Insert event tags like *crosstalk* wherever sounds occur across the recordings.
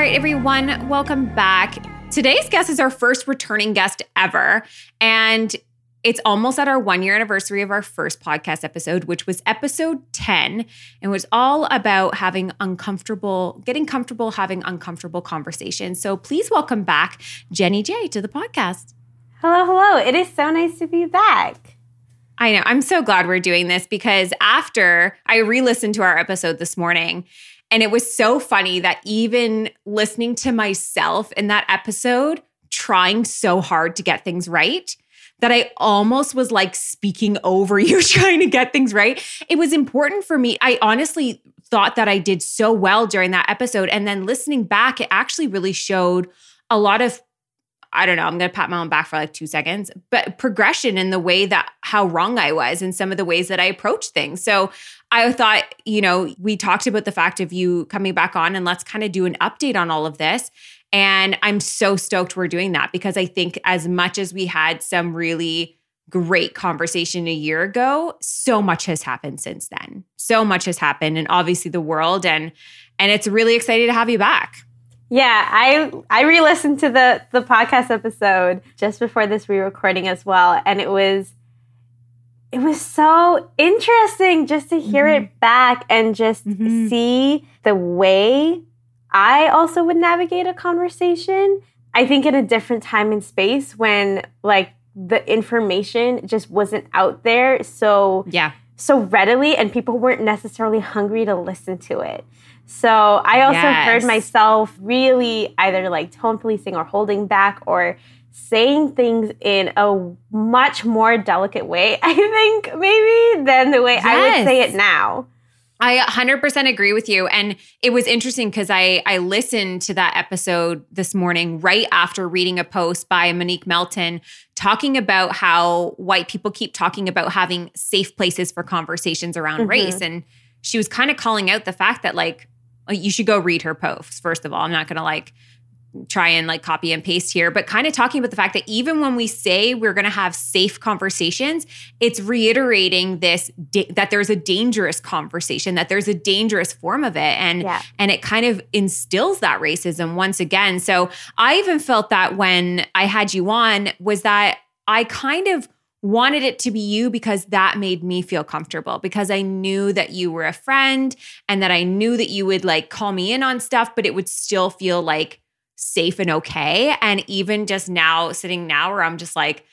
Right, everyone, welcome back. Today's guest is our first returning guest ever. And it's almost at our one year anniversary of our first podcast episode, which was episode 10. And was all about having uncomfortable, getting comfortable having uncomfortable conversations. So please welcome back Jenny Jay to the podcast. Hello, hello. It is so nice to be back. I know. I'm so glad we're doing this because after I re listened to our episode this morning, and it was so funny that even listening to myself in that episode, trying so hard to get things right, that I almost was like speaking over *laughs* you, trying to get things right. It was important for me. I honestly thought that I did so well during that episode. And then listening back, it actually really showed a lot of I don't know, I'm going to pat my own back for like two seconds, but progression in the way that how wrong I was and some of the ways that I approached things. So I thought, you know, we talked about the fact of you coming back on and let's kind of do an update on all of this. And I'm so stoked we're doing that because I think as much as we had some really great conversation a year ago, so much has happened since then. So much has happened and obviously the world and and it's really exciting to have you back. Yeah, I I re-listened to the the podcast episode just before this re-recording as well, and it was it was so interesting just to hear mm-hmm. it back and just mm-hmm. see the way I also would navigate a conversation. I think in a different time and space when like the information just wasn't out there so yeah so readily and people weren't necessarily hungry to listen to it. So I also yes. heard myself really either like tone policing or holding back or saying things in a much more delicate way, *laughs* I think, maybe than the way yes. I would say it now. I 100% agree with you and it was interesting cuz I I listened to that episode this morning right after reading a post by Monique Melton talking about how white people keep talking about having safe places for conversations around mm-hmm. race and she was kind of calling out the fact that like you should go read her posts first of all i'm not going to like try and like copy and paste here but kind of talking about the fact that even when we say we're going to have safe conversations it's reiterating this da- that there's a dangerous conversation that there's a dangerous form of it and yeah. and it kind of instills that racism once again so i even felt that when i had you on was that i kind of wanted it to be you because that made me feel comfortable because I knew that you were a friend and that I knew that you would like call me in on stuff, but it would still feel like safe and okay. And even just now, sitting now where I'm just like,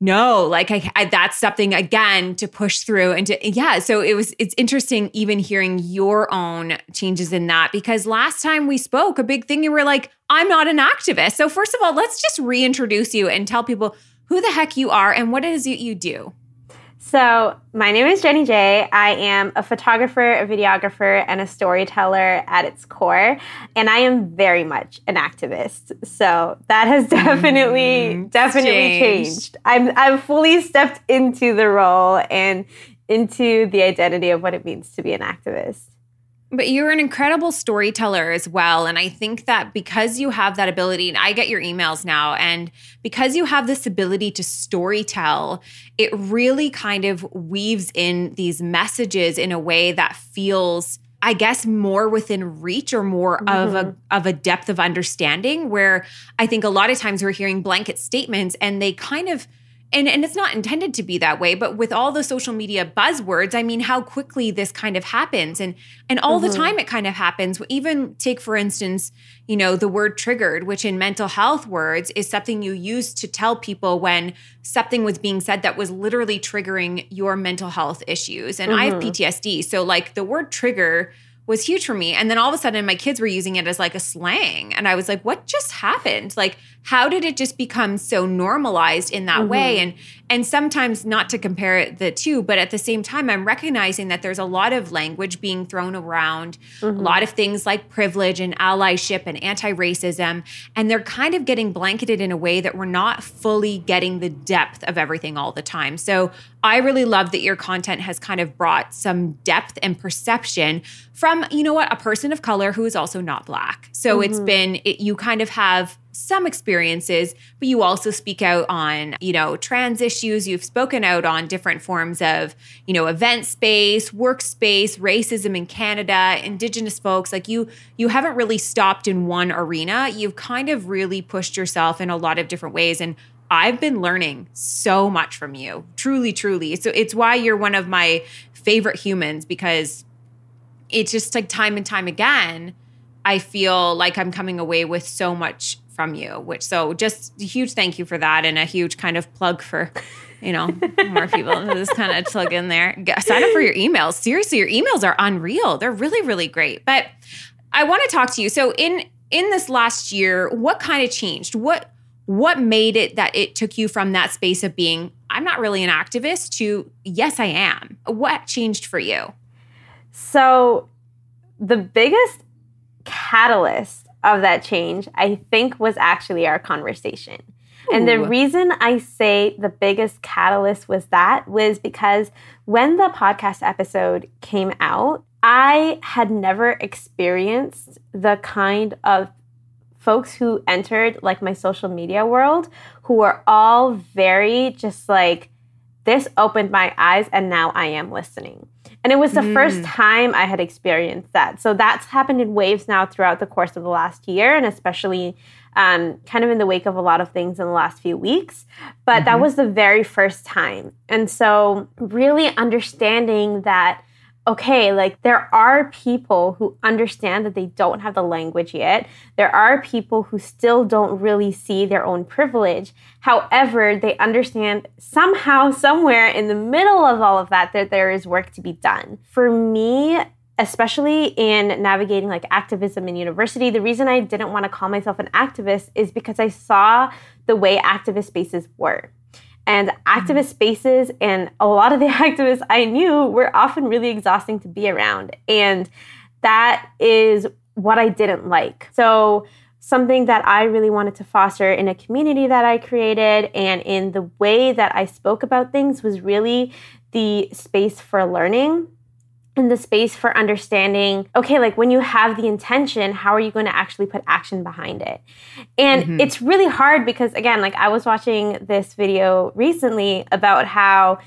no, like I, I, that's something again to push through and to yeah. So it was it's interesting even hearing your own changes in that because last time we spoke, a big thing you were like, I'm not an activist. So first of all, let's just reintroduce you and tell people who the heck you are and what is it you do. So, my name is Jenny Jay. I am a photographer, a videographer, and a storyteller at its core. And I am very much an activist. So, that has definitely, mm, definitely changed. changed. I'm, I've fully stepped into the role and into the identity of what it means to be an activist. But you're an incredible storyteller as well. And I think that because you have that ability, and I get your emails now, and because you have this ability to storytell, it really kind of weaves in these messages in a way that feels. I guess more within reach or more mm-hmm. of a mm-hmm. of a depth of understanding where I think a lot of times we're hearing blanket statements and they kind of and and it's not intended to be that way but with all the social media buzzwords i mean how quickly this kind of happens and and all mm-hmm. the time it kind of happens even take for instance you know the word triggered which in mental health words is something you use to tell people when something was being said that was literally triggering your mental health issues and mm-hmm. i have mm-hmm. ptsd so like the word trigger was huge for me. And then all of a sudden, my kids were using it as like a slang. And I was like, what just happened? Like, how did it just become so normalized in that mm-hmm. way? And and sometimes not to compare the two, but at the same time, I'm recognizing that there's a lot of language being thrown around, mm-hmm. a lot of things like privilege and allyship and anti-racism. And they're kind of getting blanketed in a way that we're not fully getting the depth of everything all the time. So I really love that your content has kind of brought some depth and perception from, you know what, a person of color who is also not black. So mm-hmm. it's been, it, you kind of have some experiences, but you also speak out on, you know, trans issues. You've spoken out on different forms of, you know, event space, workspace, racism in Canada, indigenous folks. Like you, you haven't really stopped in one arena. You've kind of really pushed yourself in a lot of different ways. And I've been learning so much from you, truly, truly. So it's why you're one of my favorite humans because it's just like time and time again, I feel like I'm coming away with so much from you. Which so just a huge thank you for that, and a huge kind of plug for you know more people just kind of *laughs* plug in there. Sign up for your emails. Seriously, your emails are unreal. They're really really great. But I want to talk to you. So in in this last year, what kind of changed? What what made it that it took you from that space of being I'm not really an activist to yes I am. What changed for you? So, the biggest catalyst of that change, I think, was actually our conversation. Ooh. And the reason I say the biggest catalyst was that was because when the podcast episode came out, I had never experienced the kind of folks who entered like my social media world who were all very just like this opened my eyes and now I am listening. And it was the mm. first time I had experienced that. So that's happened in waves now throughout the course of the last year, and especially um, kind of in the wake of a lot of things in the last few weeks. But mm-hmm. that was the very first time. And so, really understanding that okay, like there are people who understand that they don't have the language yet. There are people who still don't really see their own privilege. However, they understand somehow, somewhere in the middle of all of that, that there is work to be done. For me, especially in navigating like activism in university, the reason I didn't want to call myself an activist is because I saw the way activist spaces were and mm-hmm. activist spaces and a lot of the *laughs* activists I knew were often really exhausting to be around. And that is what I didn't like. So, something that I really wanted to foster in a community that I created and in the way that I spoke about things was really the space for learning in the space for understanding okay like when you have the intention how are you going to actually put action behind it and mm-hmm. it's really hard because again like i was watching this video recently about how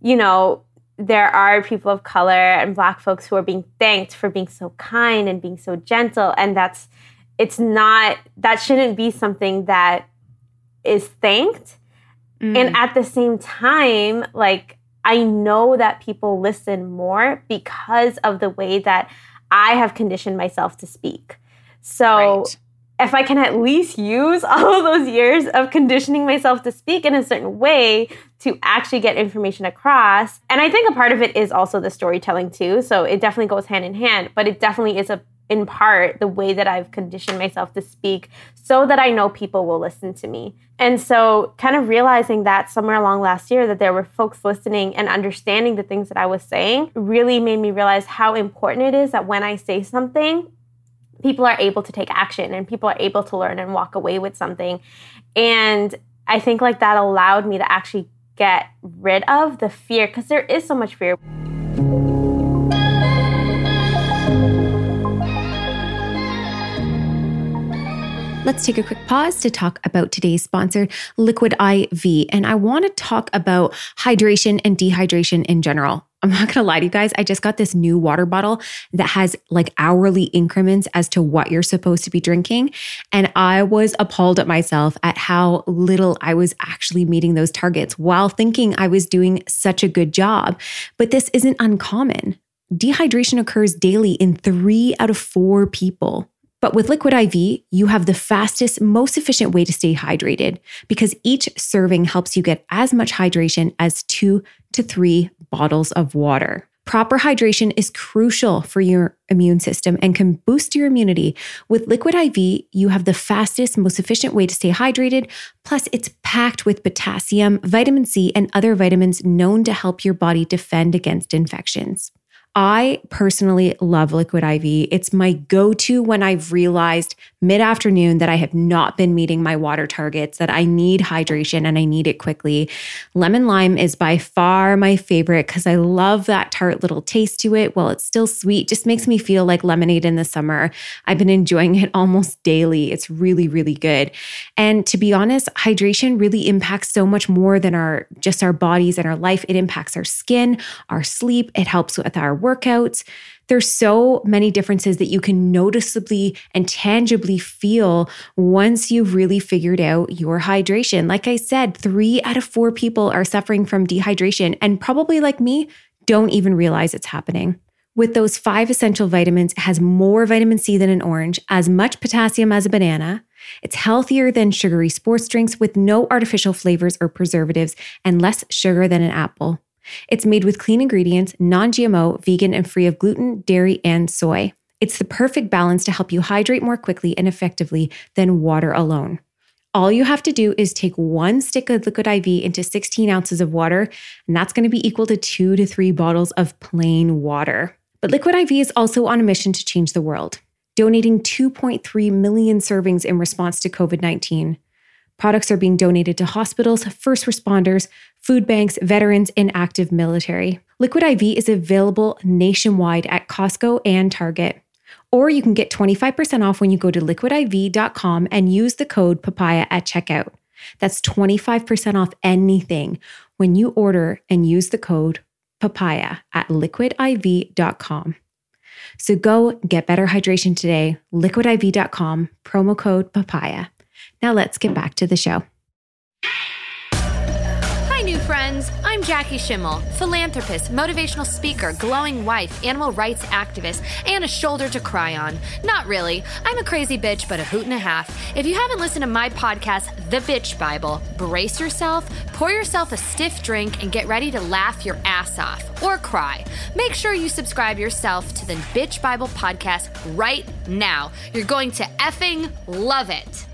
you know there are people of color and black folks who are being thanked for being so kind and being so gentle and that's it's not that shouldn't be something that is thanked mm. and at the same time like I know that people listen more because of the way that I have conditioned myself to speak. So right. if I can at least use *laughs* all of those years of conditioning myself to speak in a certain way to actually get information across, and I think a part of it is also the storytelling too. So it definitely goes hand in hand, but it definitely is a in part the way that I've conditioned myself to speak so that I know people will listen to me. And so, kind of realizing that somewhere along last year that there were folks listening and understanding the things that I was saying really made me realize how important it is that when I say something, people are able to take action and people are able to learn and walk away with something. And I think like that allowed me to actually get rid of the fear because there is so much fear. Let's take a quick pause to talk about today's sponsor, Liquid IV. And I want to talk about hydration and dehydration in general. I'm not going to lie to you guys. I just got this new water bottle that has like hourly increments as to what you're supposed to be drinking. And I was appalled at myself at how little I was actually meeting those targets while thinking I was doing such a good job. But this isn't uncommon. Dehydration occurs daily in three out of four people. But with Liquid IV, you have the fastest, most efficient way to stay hydrated because each serving helps you get as much hydration as two to three bottles of water. Proper hydration is crucial for your immune system and can boost your immunity. With Liquid IV, you have the fastest, most efficient way to stay hydrated. Plus, it's packed with potassium, vitamin C, and other vitamins known to help your body defend against infections. I personally love Liquid IV. It's my go to when I've realized mid afternoon that I have not been meeting my water targets, that I need hydration and I need it quickly. Lemon lime is by far my favorite because I love that tart little taste to it. While it's still sweet, just makes me feel like lemonade in the summer. I've been enjoying it *laughs* almost daily. It's really, really good. And to be honest, hydration really impacts so much more than our just our bodies and our life. It impacts our skin, our sleep, it helps with our workouts. There's so many differences that you can noticeably and tangibly feel once you've really figured out your hydration. Like I said, three out of four people are suffering from dehydration, and probably like me, don't even realize it's happening. With those five essential vitamins, it has more vitamin C than an orange, as much potassium as a banana. It's healthier than sugary sports drinks with no artificial flavors or preservatives and less sugar than an apple. It's made with clean ingredients, non GMO, vegan, and free of gluten, dairy, and soy. It's the perfect balance to help you hydrate more quickly and effectively than water alone. All you have to do is take one stick of liquid IV into 16 ounces of water, and that's going to be equal to two to three bottles of plain water. But Liquid IV is also on a mission to change the world, donating 2.3 million servings in response to COVID 19. Products are being donated to hospitals, first responders, food banks, veterans, and active military. Liquid IV is available nationwide at Costco and Target. Or you can get 25% off when you go to liquidiv.com and use the code papaya at checkout. That's 25% off anything when you order and use the code papaya at liquidiv.com. So go get better hydration today, liquidiv.com, promo code papaya. Now let's get back to the show. Friends. I'm Jackie Schimmel, philanthropist, motivational speaker, glowing wife, animal rights activist, and a shoulder to cry on. Not really. I'm a crazy bitch, but a hoot and a half. If you haven't listened to my podcast, The Bitch Bible, brace yourself, pour yourself a stiff drink, and get ready to laugh your ass off or cry. Make sure you subscribe yourself to the Bitch Bible podcast right now. You're going to effing love it.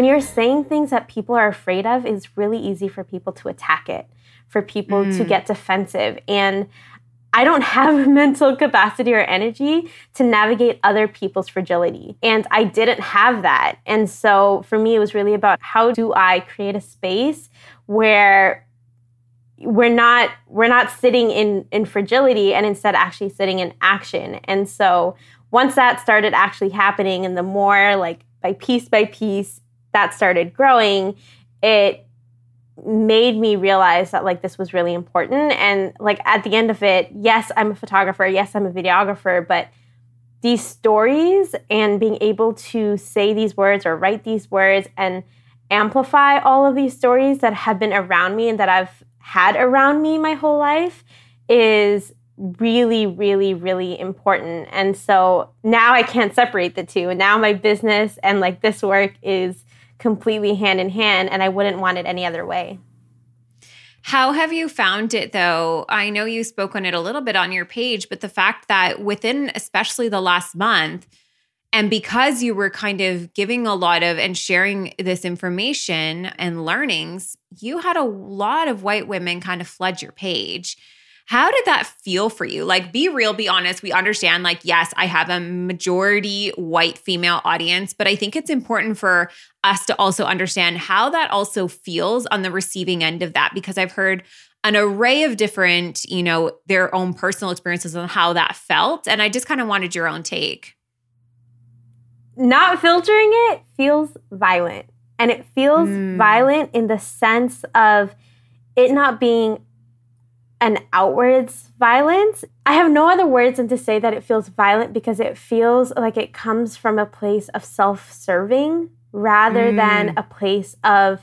When you're saying things that people are afraid of, it's really easy for people to attack it, for people mm. to get defensive. And I don't *laughs* have mental capacity or energy to navigate other people's fragility. And I didn't have that. And so for me, it was really about how do I create a space where we're not we're not sitting in in fragility and instead actually sitting in action and so once that started actually happening and the more like by piece by piece that started growing, it made me realize that like this was really important and like at the end of it yes i'm a photographer yes i'm a videographer but these stories and being able to say these words or write these words and amplify all of these stories that have been around me and that i've had around me my whole life is really, really, really important. And so now I can't separate the two. And now my business and like this work is completely hand in hand, and I wouldn't want it any other way. How have you found it though? I know you spoke on it a little bit on your page, but the fact that within especially the last month, and because you were kind of giving a lot of and sharing this information and learnings, you had a lot of white women kind of flood your page. How did that feel for you? Like, be real, be honest. We understand, like, yes, I have a majority white female audience, but I think it's important for us to also understand how that also feels on the receiving end of that, because I've heard an array of different, you know, their own personal experiences on how that felt. And I just kind of wanted your own take. Not filtering it feels violent. And it feels mm. violent in the sense of it not being an outwards violence. I have no other words than to say that it feels violent because it feels like it comes from a place of self serving rather mm. than a place of,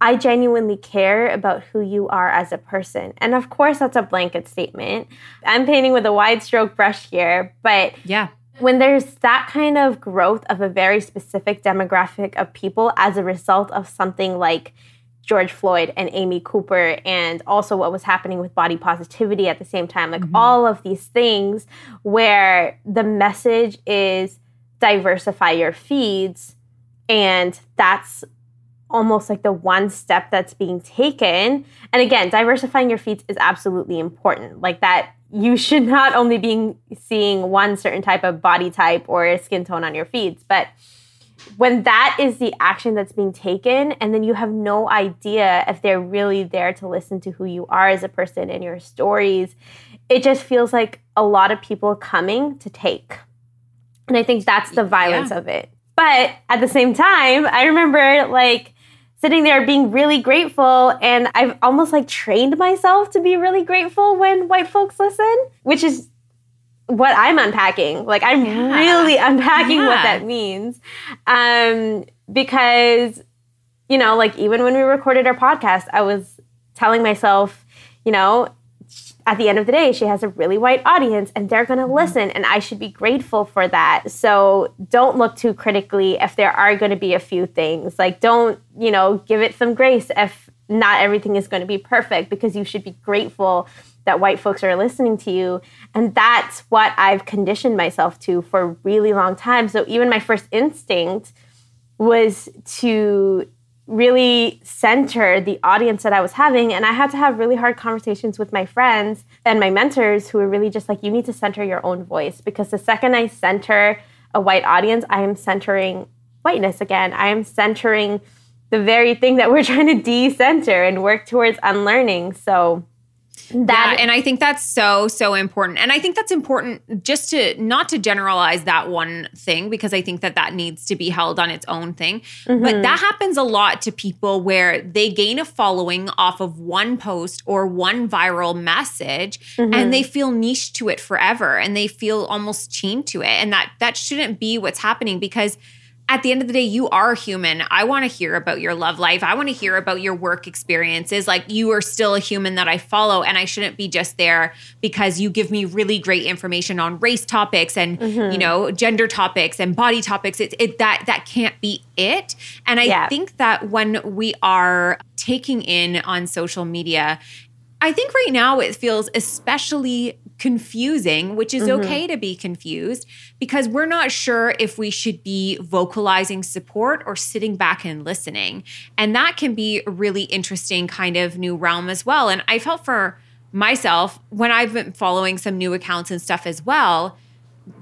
I genuinely care about who you are as a person. And of course, that's a blanket statement. I'm painting with a wide stroke brush here, but yeah. When there's that kind of growth of a very specific demographic of people as a result of something like George Floyd and Amy Cooper, and also what was happening with body positivity at the same time. Like mm-hmm. all of these things where the message is diversify your feeds. And that's almost like the one step that's being taken. And again, diversifying your feeds is absolutely important. Like that, you should not only be seeing one certain type of body type or skin tone on your feeds, but when that is the action that's being taken and then you have no idea if they're really there to listen to who you are as a person and your stories it just feels like a lot of people coming to take and i think that's the violence yeah. of it but at the same time i remember like sitting there being really grateful and i've almost like trained myself to be really grateful when white folks listen which is what I'm unpacking. Like I'm yeah. really unpacking yeah. what that means. Um, because, you know, like even when we recorded our podcast, I was telling myself, you know, at the end of the day, she has a really white audience and they're going to mm-hmm. listen, and I should be grateful for that. So don't look too critically if there are going to be a few things. Like, don't, you know, give it some grace if not everything is going to be perfect because you should be grateful that white folks are listening to you. And that's what I've conditioned myself to for a really long time. So even my first instinct was to really center the audience that I was having. And I had to have really hard conversations with my friends and my mentors who were really just like, you need to center your own voice. Because the second I center a white audience, I am centering whiteness again. I am centering the very thing that we're *laughs* trying to decenter and work towards unlearning. So that yeah, and I think that's so so important. And I think that's important just to not to generalize that one thing because I think that that needs to be held on its own thing. Mm-hmm. But that happens a lot to people where they gain a following off of one post or one viral message mm-hmm. and they feel niche to it forever and they feel almost chained to it and that that shouldn't be what's happening because at the end of the day, you are human. I want to hear about your love life. I want to hear about your work experiences. Like you are still a human that I follow, and I shouldn't be just there because you give me really great information on race topics and mm-hmm. you know gender topics and body topics. It, it that that can't be it. And I yeah. think that when we are taking in on social media I think right now it feels especially confusing, which is mm-hmm. okay to be confused because we're not sure if we should be vocalizing support or sitting back and listening. And that can be a really interesting kind of new realm as well. And I felt for myself when I've been following some new accounts and stuff as well,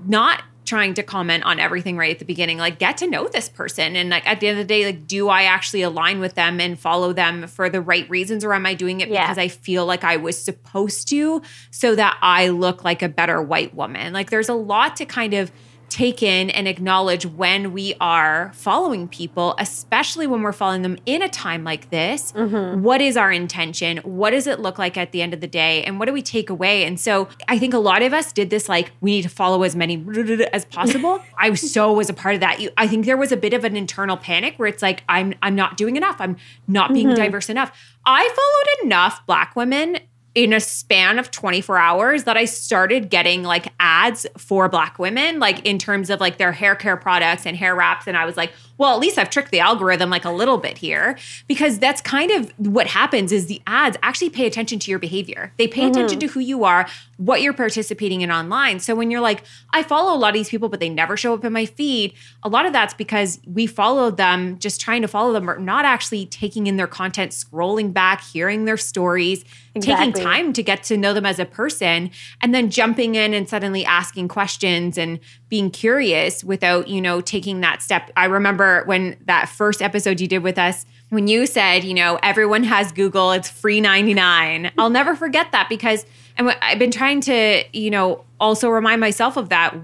not trying to comment on everything right at the beginning like get to know this person and like at the end of the day like do i actually align with them and follow them for the right reasons or am i doing it yeah. because i feel like i was supposed to so that i look like a better white woman like there's a lot to kind of take in and acknowledge when we are following people, especially when we're following them in a time like this. Mm-hmm. What is our intention? What does it look like at the end of the day? And what do we take away? And so I think a lot of us did this like, we need to follow as many *laughs* as possible. *laughs* I was so was a part of that. I think there was a bit of an internal panic where it's like, I'm I'm not doing enough. I'm not being mm-hmm. diverse enough. I followed enough black women in a span of 24 hours that I started getting like ads for black women, like in terms of like their hair care products and hair wraps. And I was like, well, at least I've tricked the algorithm like a little bit here because that's kind of what happens is the ads actually pay attention to your behavior. They pay attention mm-hmm. to who you are, what you're participating in online. So when you're like, I follow a lot of these people, but they never show up in my feed, a lot of that's because we followed them just trying to follow them or not actually taking in their content, scrolling back, hearing their stories, taking time to get to know them as a person, and then jumping in and suddenly asking questions and being curious without, you know, taking that step. I remember when that first episode you did with us, when you said, you know, everyone has Google, it's free 99. I'll never forget that because and I've been trying to, you know, also remind myself of that,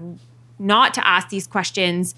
not to ask these questions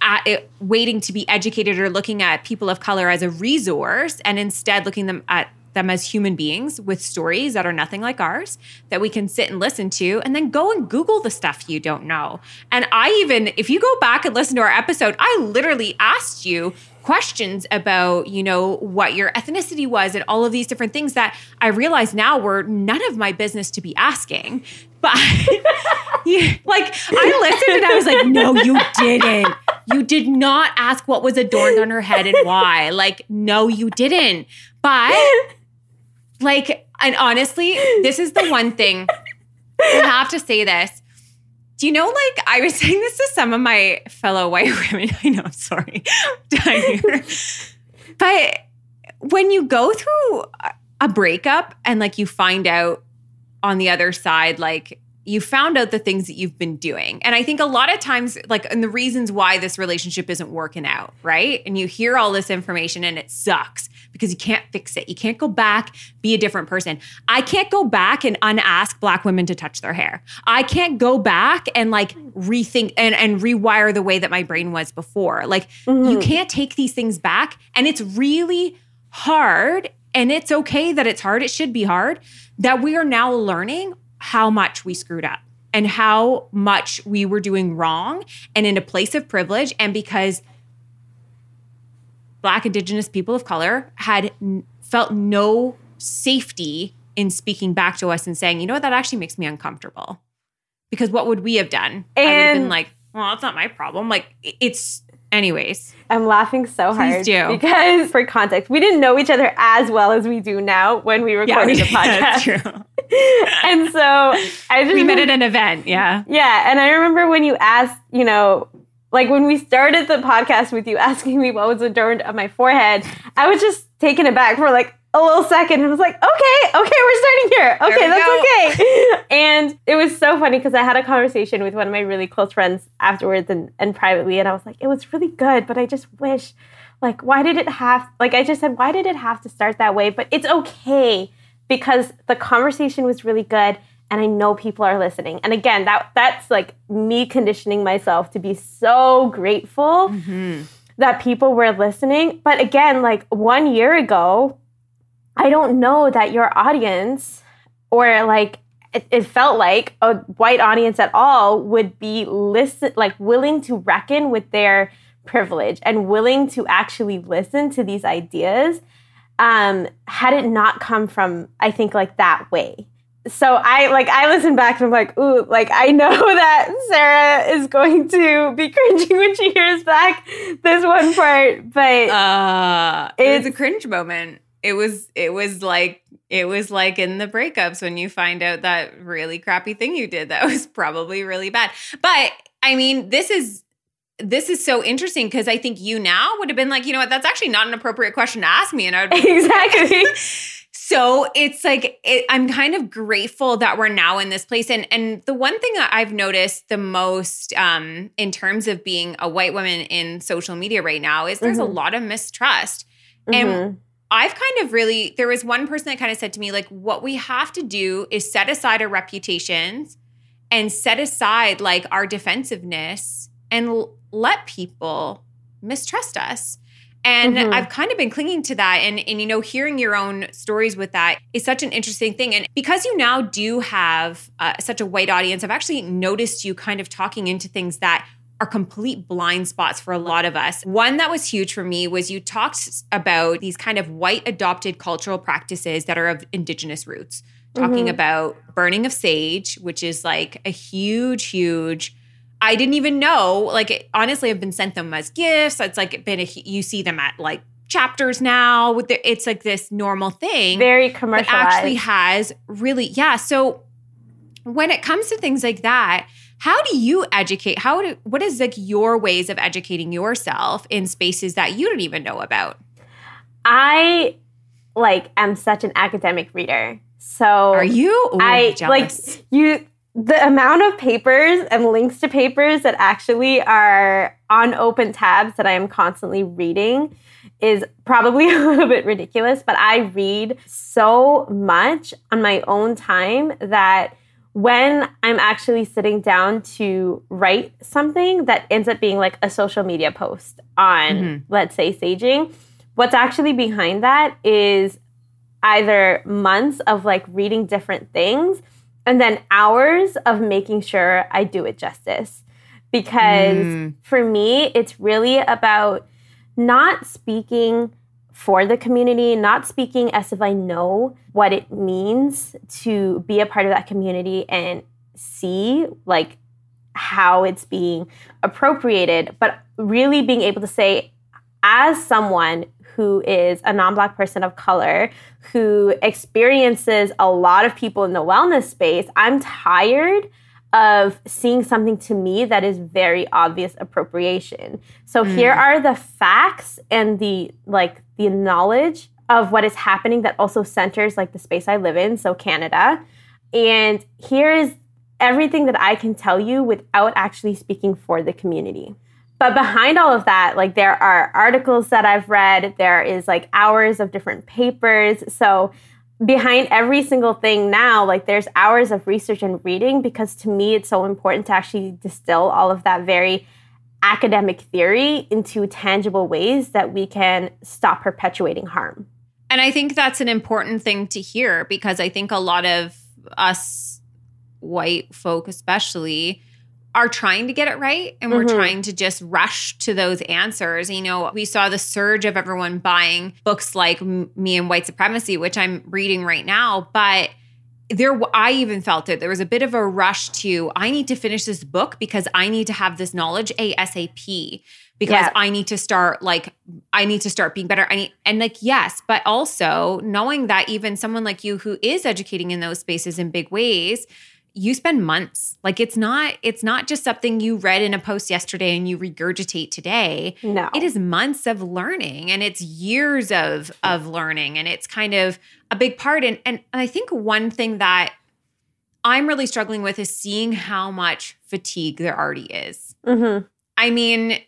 at it, waiting to be educated or looking at people of color as a resource and instead looking them at them as human beings with stories that are nothing like ours that we can sit and listen to and then go and google the stuff you don't know and i even if you go back and listen to our episode i literally asked you questions about you know what your ethnicity was and all of these different things that i realize now were none of my business to be asking but *laughs* like I listened and I was like, no, you didn't. You did not ask what was adorned on her head and why. Like, no, you didn't. But like, and honestly, this is the one thing *laughs* I have to say this. Do you know, like, I was saying this to some of my fellow white *laughs* women. I know, I'm sorry. *laughs* I'm here. But when you go through a breakup and like you find out on the other side, like you found out the things that you've been doing. And I think a lot of times, like, and the reasons why this relationship isn't working out, right? And you hear all this information and it sucks because you can't fix it. You can't go back, be a different person. I can't go back and unask black women to touch their hair. I can't go back and like rethink and, and rewire the way that my brain was before. Like, you mm-hmm. can't take these things back. And it's really hard. And it's okay that it's hard. It should be hard that we are now learning how much we screwed up and how much we were doing wrong and in a place of privilege. And because Black, Indigenous people of color had n- felt no safety in speaking back to us and saying, you know what, that actually makes me uncomfortable. Because what would we have done? I would have been like, well, that's not my problem. Like, it's, anyways. I'm laughing so Please hard do. because, for context, we didn't know each other as well as we do now when we recorded the *laughs* that's podcast. true. *laughs* and so I just We met at an event. Yeah. Yeah, and I remember when you asked, you know, like when we started the podcast with you asking me what was adorned on my forehead, I was just taken aback for like a little second and was like, okay, okay, we're starting here. Okay, that's go. okay. *laughs* and it was so funny because I had a conversation with one of my really close friends afterwards and, and privately, and I was like, it was really good, but I just wish, like, why did it have, like, I just said, why did it have to start that way? But it's okay because the conversation was really good and I know people are listening. And again, that that's like me conditioning myself to be so grateful mm-hmm. that people were listening. But again, like one year ago, I don't know that your audience or like it, it felt like a white audience at all would be listen like willing to reckon with their privilege and willing to actually listen to these ideas um, had it not come from I think like that way. So I like I listen back and I'm like, ooh, like I know *laughs* that Sarah is going to be cringing when she hears back this one part, but Uh, it was a cringe moment. It was it was like it was like in the breakups when you find out that really crappy thing you did that *laughs* was probably really bad. But I mean, this is this is so interesting because I think you now would have been like, you know what, that's actually not an appropriate question to ask me, and I would *laughs* exactly. *laughs* so it's like it, i'm kind of grateful that we're now in this place and and the one thing that i've noticed the most um in terms of being a white woman in social media right now is there's a Mhm. lot of mistrust Mhm. and I've kind of really, there was one person that kind of said to me, like, what we have to do is set aside our reputations and set aside like our defensiveness and l- let people mistrust us. And Mhm. I've kind of been clinging to that. And, and, you know, hearing your own stories with that is such an interesting thing. And because you now do have uh, such a white audience, I've actually noticed you kind of talking into things that are complete blind spots for a lot of us. One that was huge for me was you talked about these kind of white adopted cultural practices that are of indigenous roots. talking Mhm. about Burning of Sage, which is like a huge, huge. I didn't even know. Like, it- honestly, I've been sent them as gifts. It's like been a, you see them at like chapters now. With the, it's like this normal thing Very commercial. actually has really yeah. So when it comes to things like that, how do you educate? How do what is like your ways of educating yourself in spaces that you don't even know about? I like am such an academic reader. So Are you? Ooh, I jealous. like you the amount of papers and links to papers that actually are on open tabs that I am constantly reading is probably *laughs* a little bit ridiculous, but I read so much on my own time that when I'm actually sitting down to write something that ends up being like a social media post on, Mhm. let's say, saging, what's actually behind that is either months of like reading different things and then hours of making sure I do it justice. Because Mm. for me, it's really about not speaking for the community, not speaking as if I know what it means to be a part of that community and see like how it's being appropriated, but really being able to say, as someone who is a non Black person of color, who experiences a lot of people in the wellness space, I'm tired of seeing something to me that is very obvious appropriation. So here mm. are the facts and the like the knowledge of what is happening that also centers like the space I live in, so Canada. And here is everything that I can tell you without actually speaking for the community. But behind all of that, like there are articles that I've read, there is like hours of different papers. So behind every single thing now, like there's hours of research and reading because to me it's so important to actually distill all of that very academic theory into tangible ways that we can stop perpetuating harm. And I think that's an important thing to hear because I think a lot of us white folk, especially, are trying to get it right. And we're Mhm. trying to just rush to those answers. You know, we saw the surge of everyone buying books like M- Me and White Supremacy, which I'm reading right now. But there, I even felt it. There was a bit of a rush to, I need to finish this book because I need to have this knowledge ASAP because Yeah. I need to start like I need to start being better. I need and like yes, but also knowing that even someone like you who is educating in those spaces in big ways, you spend months. Like it's not it's not just something you read in a post yesterday and you regurgitate today. No. It is months of learning and it's years of of learning and it's kind of a big part and and I think one thing that I'm really struggling with is seeing how much fatigue there already is. Mhm. I mean,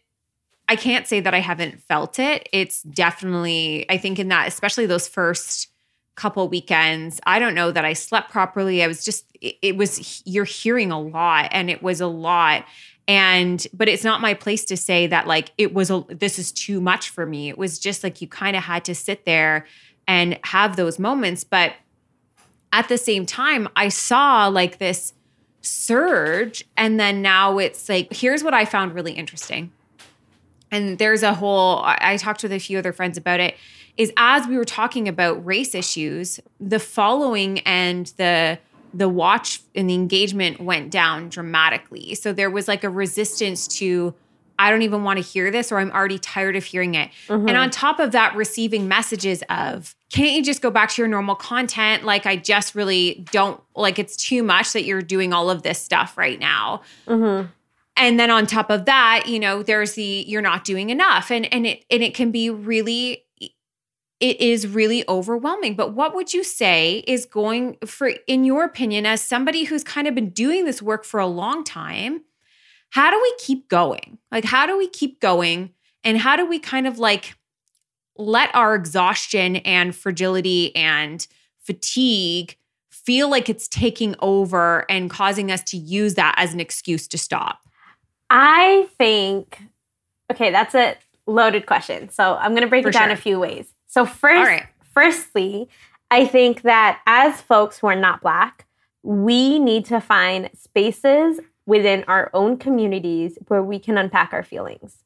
I can't say that I haven't felt it. It's definitely, I think, in that, especially those first couple weekends, I don't know that I slept properly. I was just, it, it was, you're hearing a lot and it was a lot. And, but it's not my place to say that like it was, a, this is too much for me. It was just like you kind of had to sit there and have those moments. But at the same time, I saw like this surge. And then now it's like, here's what I found really interesting and there's a whole I I talked with a few other friends about it is as we were talking about race issues the following and the the watch and the engagement went down dramatically. So there was like a resistance to I don't even want to hear this or I'm already tired of hearing it. And on top of that receiving messages of can't you just go back to your normal content? Like I just really don't like it's too much that you're doing all of this stuff right now. Mhm. and then on top of that you know there's the you're not doing enough. And and it and it can be really it is really overwhelming but what would you say is going for in your opinion as somebody who's kind of been doing this work for a long time how do we keep going like how do we keep going and how do we kind of like let our exhaustion and fragility and fatigue feel like it's taking over and causing us to use that as an excuse to stop I think, okay, that's a loaded question. So I'm going to break For it down sure. a few ways. So first, right. firstly, I think that as folks who are not black, we need to find spaces within our own communities where we can unpack our feelings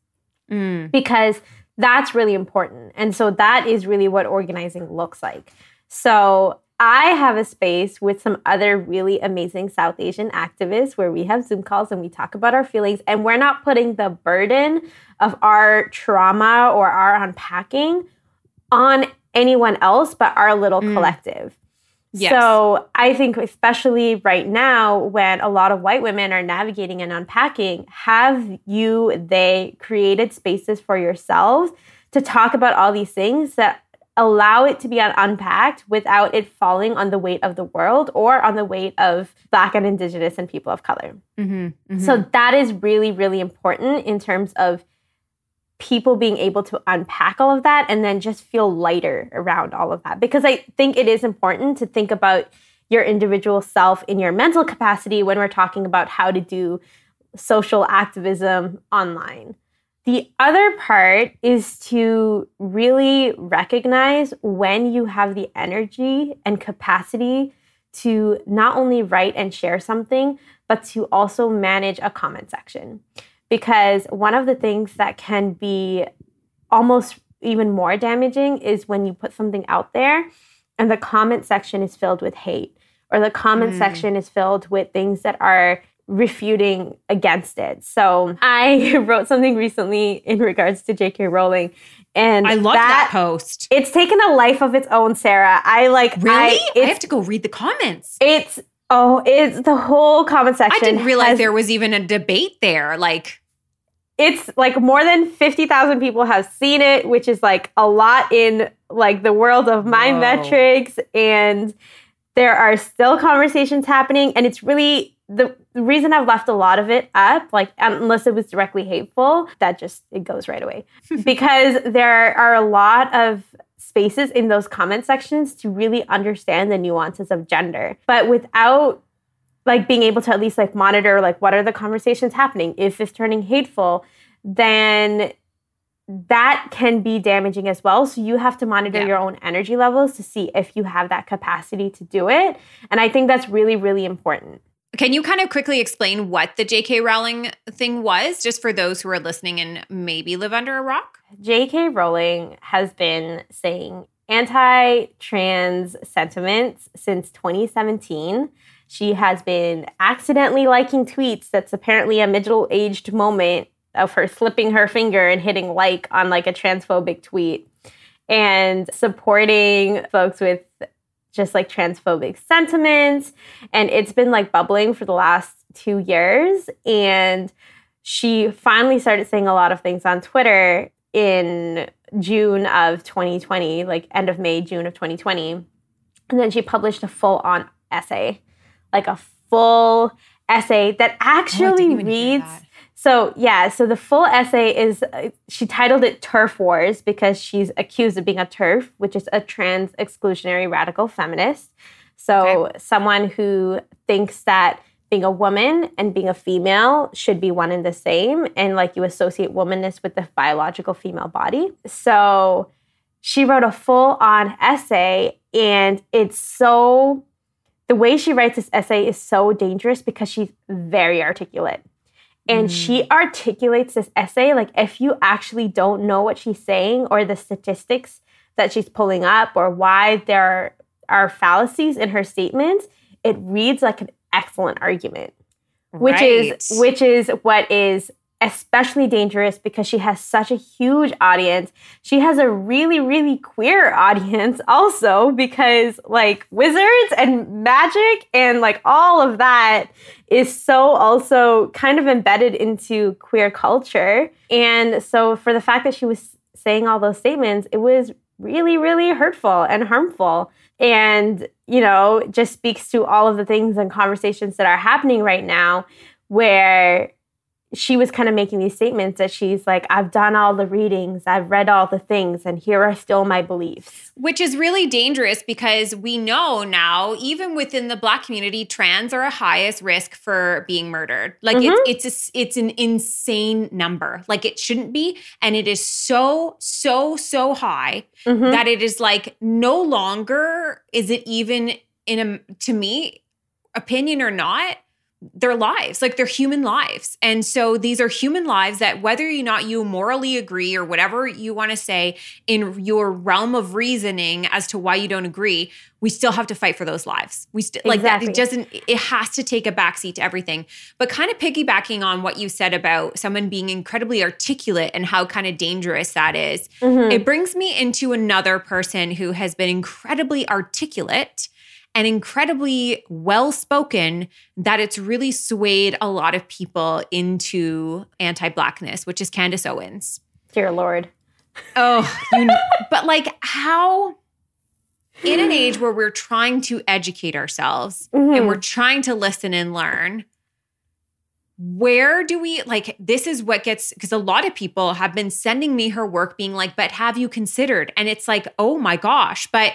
Mm. because that's really important. And so that is really what organizing looks like. So I have a space with some other really amazing South Asian activists where we have Zoom calls and we talk about our feelings, and we're not putting the burden of our trauma or our unpacking on anyone else but our little mm. collective. Yes. So I think, especially right now, when a lot of white women are navigating and unpacking, have you, they created spaces for yourselves to talk about all these things that allow it to be unpacked without it falling on the weight of the world or on the weight of Black and Indigenous and people of color. Mm-hmm, mm-hmm. So that is really, really important in terms of people being able to unpack all of that and then just feel lighter around all of that. Because I think it is important to think about your individual self in your mental capacity when we're talking about how to do social activism online. The other part is to really recognize when you have the energy and capacity to not only write and share something, but to also manage a comment section. Because one of the things that can be almost even more damaging is when you put something out there and the comment section is filled with hate or the comment mm. section is filled with things that are refuting against it. So I *laughs* wrote something recently in regards to J.K. Rowling. And I love that, that, post. It's taken a life of its own, Sarah. I like really. I, I have to go read the comments. It's oh, it's the whole comment section. I didn't realize has, there was even a debate there. Like, it's like more than fifty thousand people have seen it, which is like a lot in like the world of my Whoa. metrics, and there are still conversations happening, and it's really the, the reason I've left a lot of it up, like unless it was directly hateful, that just it goes right away. *laughs* because there are a lot of spaces in those comment sections to really understand the nuances of gender. But without like being able to at least like monitor like what are the conversations happening, if it's turning hateful, then that can be damaging as well. So you have to monitor yeah. your own energy levels to see if you have that capacity to do it. And I think that's really, really important. Can you kind of quickly explain what the J.K. Rowling thing was, just for those who are listening and maybe live under a rock? J.K. Rowling has been saying anti trans sentiments since 2017. She has been accidentally liking tweets that's apparently a middle aged moment of her slipping her finger and hitting like on like a transphobic tweet and supporting folks with just like transphobic sentiments. And it's been like bubbling for the last two years. And she finally started saying a lot of things on Twitter in June of 2020, like end of May, June of 2020. And then she published a full on essay, like a full essay that oh, actually oh, reads so, yeah, so the full essay is uh, she titled it TERF Wars because she's accused of being a TERF, which is a trans exclusionary radical feminist. So, okay. someone who thinks that being a woman and being a female should be one and the same, and like you associate womanness with the biological female body. So, she wrote a full on essay, and it's so the way she writes this essay is so dangerous because she's very articulate and mm. she articulates this essay like if you actually don't know what she's saying or the statistics that she's pulling up or why there are fallacies in her statements it reads like an excellent argument which right. is which is what is especially dangerous because she has such a huge audience. She has a really, really queer *laughs* audience also because like wizards and magic and like all of that is so also kind of embedded into queer culture. And so for the fact that she was saying all those statements, it was really, really hurtful and harmful. And, you know, just speaks to all of the things and conversations that are happening right now where she was kind of making these statements that she's like, I've done all the readings, I've read all the things, and here are still my beliefs. Which is really dangerous because we know now, even within the Black community, trans are a highest risk for being murdered. Like mm-hmm. it's it's a, it's an insane number. Like it shouldn't be, and it is so so so high mm-hmm. that it is like no longer is it even in a to me opinion or not their lives like they're human lives. And so these are human lives that whether or not you morally agree or whatever you want to say in your realm of reasoning as to why you don't agree we still have to fight for those lives. We still like that it doesn't it has to take a backseat to everything. But kind of piggybacking on what you said about someone being incredibly articulate and how kind of dangerous that is, Mhm. it brings me into another person who has been incredibly articulate and incredibly well spoken that it's really swayed a lot of people into anti blackness, which is Candace Owens. Dear Lord. Oh, you, know, *laughs* but like how in an age where we're trying to educate ourselves Mhm. and we're trying to listen and learn, where do we like this is what gets because a lot of people have been sending me her work being like, but have you considered? And it's like, oh my gosh, but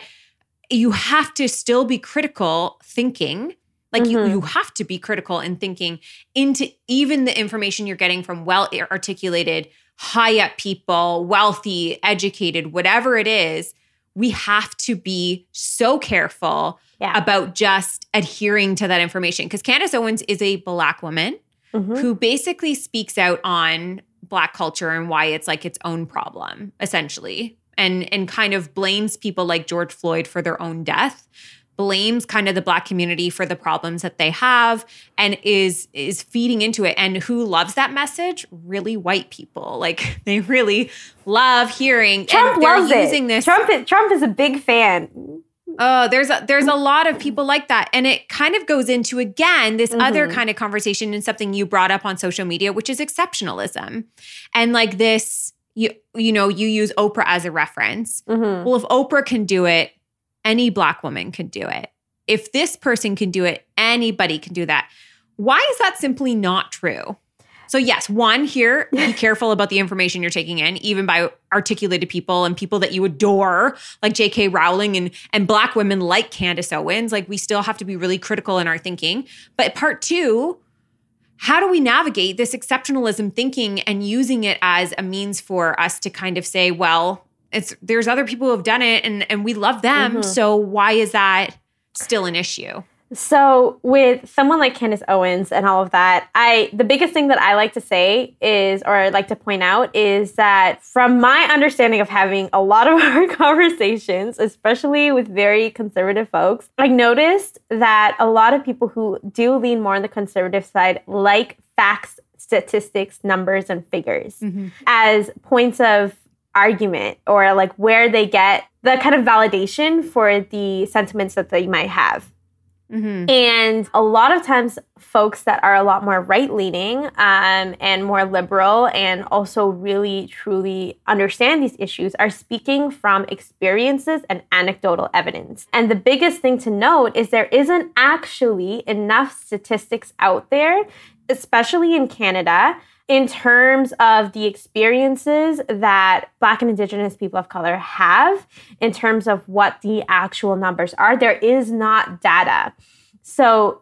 you have to still be critical thinking. Like you, Mhm. you have to be critical in thinking into even the information you're getting from well articulated, high up people, wealthy, educated, whatever it is. We have to be so careful Yeah. about just adhering to that information. Because Candace Owens is a black woman Mhm. who basically speaks out on black culture and why it's like its own problem, essentially. And and kind of blames people like George Floyd for their own death, blames kind of the black community for the problems that they have, and is is feeding into it. And who loves that message? Really white people. Like *laughs* they really love hearing Trump and they're loves using it. this Trump, is- Trump is a big fan. Oh, there's a there's a lot of people like that. And it kind of goes into again this other mm-hmm. kind of conversation and something you brought up on social media, which is exceptionalism. And like this, you you know, you use Oprah as a reference. Mhm. Well, if Oprah can do it, any black woman can do it. If this person can do it, anybody can do that. Why is that simply not true? So, yes, one, here, be *laughs* careful about the information you're taking in, even by articulated people and people that you adore, like J.K. Rowling and, and Black women like Candace Owens. Like, we still have to be really critical in our thinking. But part two, how do we navigate this exceptionalism thinking and using it as a means for us to kind of say, well, it's there's other people who have done it and, and we love them. Mm-hmm. So why is that still an issue? So with someone like Candace Owens and all of that, I the biggest thing that I like to say is or I like to point out is that from my understanding of having a lot of *laughs* our conversations, especially with very conservative folks, I noticed that a lot of people who do lean more on the conservative side like facts, statistics, numbers and figures mm-hmm. as points of argument or like where they get the kind of validation for the sentiments that they might have. Mm-hmm. And a lot of times, folks that are a lot more right leaning um, and more liberal and also really truly understand these issues are speaking from experiences and anecdotal evidence. And the biggest thing to note is there isn't actually enough statistics out there, especially in Canada, in terms of the experiences that Black and Indigenous people of color have, in terms of what the actual numbers are, there is not data. So,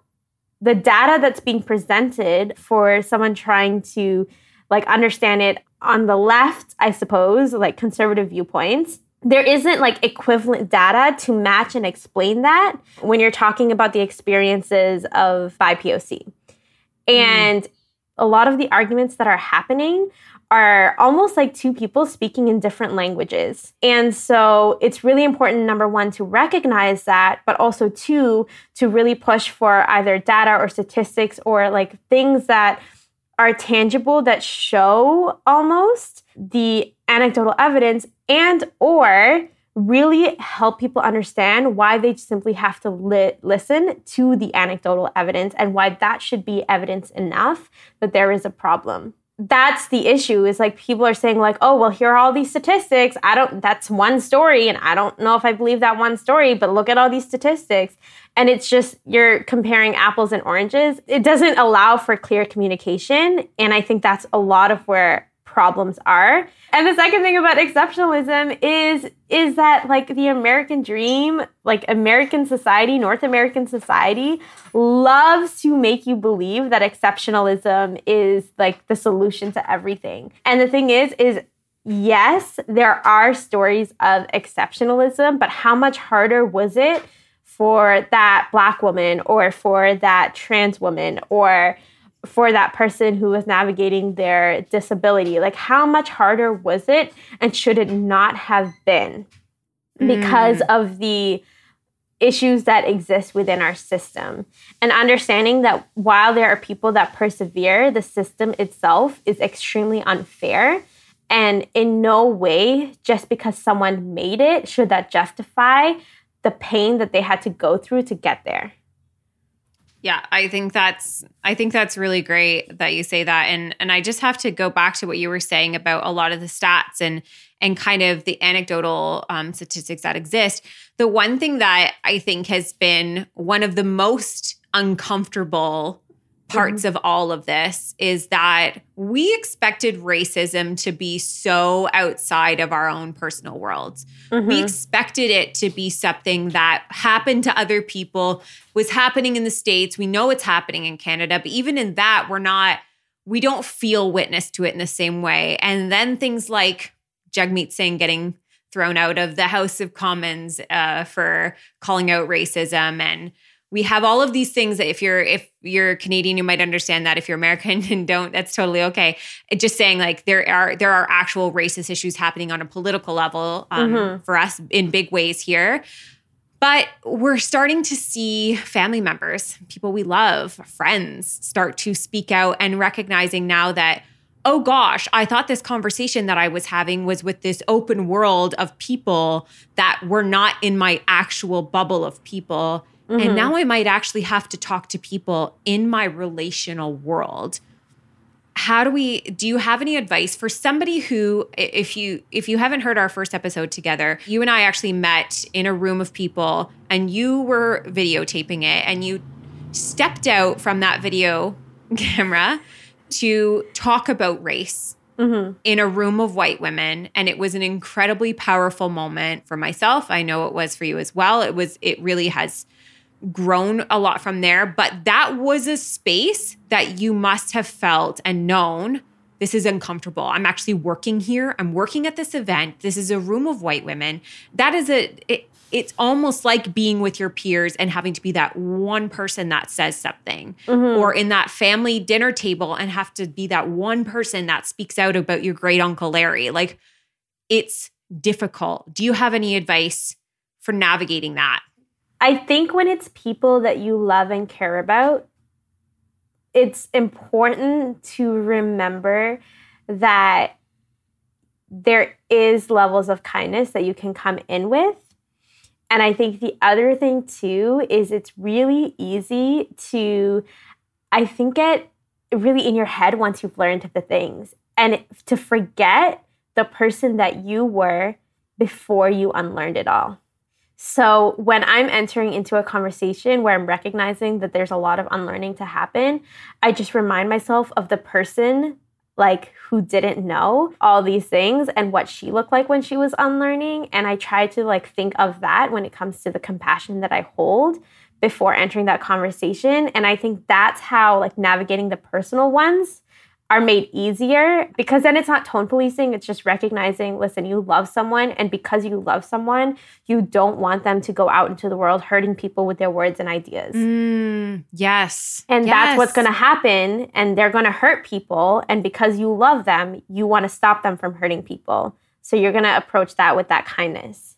the data that's being presented for someone trying to like understand it on the left, I suppose, like conservative viewpoints, there isn't like equivalent data to match and explain that when you're talking about the experiences of BIPOC. Mm-hmm. And a lot of the arguments that are happening are almost like two people speaking in different languages. And so it's really important, number one, to recognize that, but also two, to really push for either data or statistics or like things that are tangible that show almost the anecdotal evidence and or really help people understand why they simply have to li- listen to the anecdotal evidence and why that should be evidence enough that there is a problem. That's the issue is like people are saying like oh well here are all these statistics. I don't that's one story and i don't know if i believe that one story but look at all these statistics. And it's just you're comparing apples and oranges. It doesn't allow for clear communication and i think that's a lot of where problems are. And the second thing about exceptionalism is is that like the american dream like american society north american society loves to make you believe that exceptionalism is like the solution to everything. And the thing is is yes there are stories of exceptionalism but how much harder was it for that black woman or for that trans woman or for that person who was navigating their disability? Like, how much harder was it and should it not have been because mm. of the issues that exist within our system? And understanding that while there are people that persevere, the system itself is extremely unfair. And in no way, just because someone made it, should that justify the pain that they had to go through to get there. Yeah, I think that's I think that's really great that you say that and and I just have to go back to what you were saying about a lot of the stats and and kind of the anecdotal um, statistics that exist. The one thing that I think has been one of the most uncomfortable parts mm-hmm. of all of this is that we expected racism to be so outside of our own personal worlds. Mm-hmm. We expected it to be something that happened to other people, was happening in the States. We know it's happening in Canada, but even in that, we're not, we don't feel witness to it in the same way. And then things like Jagmeet Singh getting thrown out of the House of Commons uh, for calling out racism and we have all of these things that if you're if you're Canadian, you might understand that. If you're American *laughs* and don't, that's totally okay. It just saying like there are there are actual racist issues happening on a political level um, mm-hmm. for us in big ways here. But we're starting to see family members, people we love, friends, start to speak out and recognizing now that oh gosh, I thought this conversation that I was having was with this open world of people that were not in my actual bubble of people Mm-hmm. And now I might actually have to talk to people in my relational world. How do we do you have any advice for somebody who if you if you haven't heard our first episode together, you and I actually met in a room of people and you were videotaping it and you stepped out from that video *laughs* camera to talk about race Mm-hmm. in a room of white women and it was an incredibly powerful moment for myself i know it was for you as well it was it really has grown a lot from there. But that was a space that you must have felt and known this is uncomfortable. I'm actually working here. I'm working at this event. This is a room of white women. That is a, it, it's almost like being with your peers and having to be that one person that says something mm-hmm. or in that family dinner table and have to be that one person that speaks out about your great uncle Larry. Like it's difficult. Do you have any advice for navigating that? I think when it's people that you love and care about, it's important to remember that there is levels of kindness that you can come in with. And I think the other thing too is it's really easy to, I think, get really in your head once you've learned the things and to forget the person that you were before you unlearned it all. So when I'm entering into a conversation where I'm recognizing that there's a lot of unlearning to happen, I just remind myself of the person like who didn't know all these things and what she looked like when she was unlearning. And I try to like think of that when it comes to the compassion that I hold before entering that conversation. And I think that's how like navigating the personal ones are made easier because then it's not tone policing. It's just recognizing, listen, you love someone, and because you love someone, you don't want them to go out into the world hurting people with their words and ideas. Mm, yes. And yes. that's what's going to happen. And they're going to hurt people. And because you love them, you want to stop them from hurting people. So you're going to approach that with that kindness.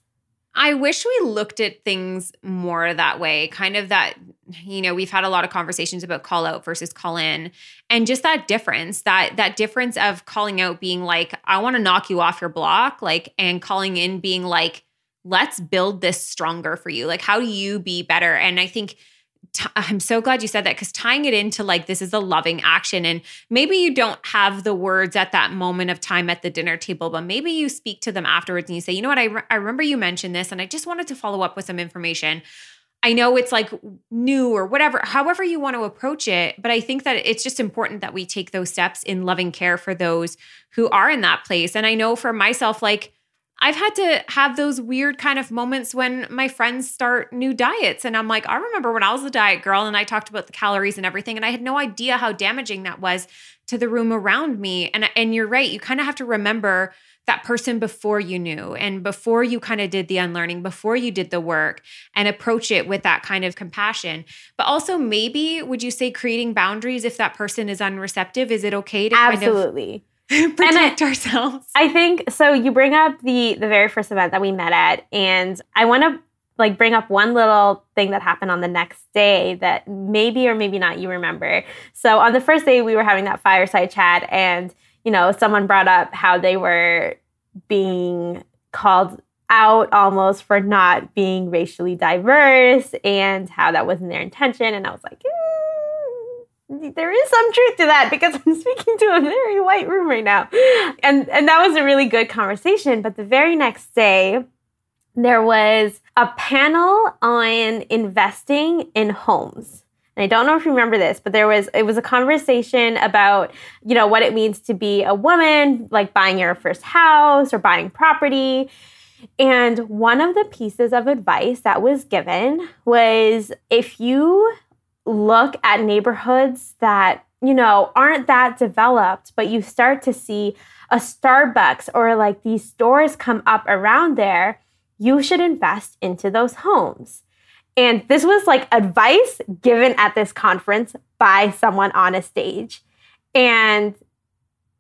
I wish we looked at things more that way, kind of that, you know, we've had a lot of conversations about call out versus call in and just that difference, that that difference of calling out being like, I want to knock you off your block, like, and calling in being like, let's build this stronger for you. Like, how do you be better? And I think t- I'm so glad you said that because tying it into like this is a loving action. And maybe you don't have the words at that moment of time at the dinner table, but maybe you speak to them afterwards and you say, you know what, I, re- I remember you mentioned this and I just wanted to follow up with some information. I know it's like new or whatever, however you want to approach it. But I think that it's just important that we take those steps in loving care for those who are in that place. And I know for myself, like, I've had to have those weird kind of moments when my friends start new diets. And I'm like, I remember when I was a diet girl and I talked about the calories and everything, and I had no idea how damaging that was to the room around me. And, and you're right, you kind of have to remember that person before you knew and before you kind of did the unlearning, before you did the work and approach it with that kind of compassion. But also, maybe would you say creating boundaries if that person is unreceptive? Is it okay to Absolutely. *laughs* protect I, ourselves? I think so. You bring up the the very first event that we met at, and I want to like bring up one little thing that happened on the next day that maybe or maybe not you remember. So on the first day we were having that fireside chat and you know, someone brought up how they were being called out almost for not being racially diverse and how that wasn't their intention. And I was like, mm, there is some truth to that because *laughs* I'm speaking to a very white room right now. And and that was a really good conversation. But the very next day, there was a panel on investing in homes. And I don't know if you remember this, but there was it was a conversation about, you know, what it means to be a woman, like buying your first house or buying property. And one of the pieces of advice that was given was if you look at neighborhoods that, you know, aren't that developed, but you start to see a Starbucks or like these stores come up around there, you should invest into those homes. And this was like advice given at this conference by someone on a stage. And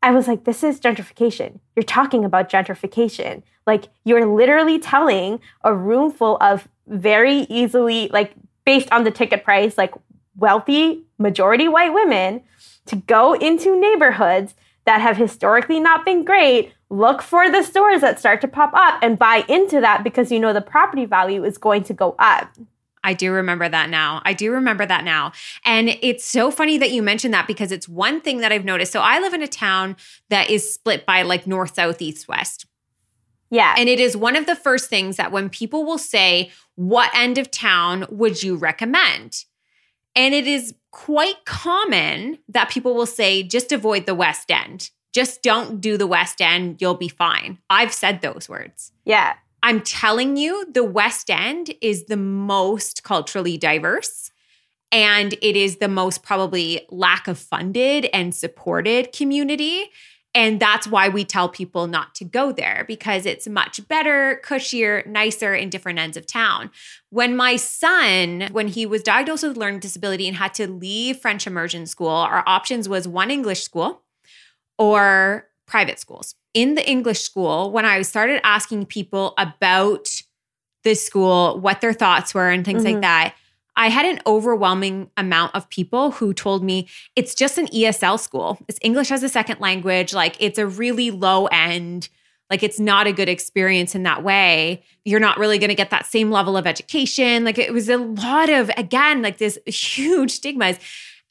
I was like, this is gentrification. You're talking about gentrification. Like, you're literally telling a room full of very easily, like, based on the ticket price, like, wealthy, majority white women to go into neighborhoods that have historically not been great, look for the stores that start to pop up and buy into that because you know the property value is going to go up. I do remember that now. I do remember that now. And it's so funny that you mentioned that because it's one thing that I've noticed. So I live in a town that is split by like north, south, east, west. Yeah. And it is one of the first things that when people will say, What end of town would you recommend? And it is quite common that people will say, Just avoid the West End. Just don't do the West End. You'll be fine. I've said those words. Yeah. I'm telling you, the West End is the most culturally diverse. And it is the most probably lack of funded and supported community. And that's why we tell people not to go there because it's much better, cushier, nicer in different ends of town. When my son, when he was diagnosed with learning disability and had to leave French immersion school, our options was one English school or private schools in the English school, when I started asking people about the school, what their thoughts were, and things mm-hmm. like that, I had an overwhelming amount of people who told me it's just an ESL school. It's English as a second language. Like it's a really low end, like it's not a good experience in that way. You're not really going to get that same level of education. Like it was a lot of, again, like this huge stigmas.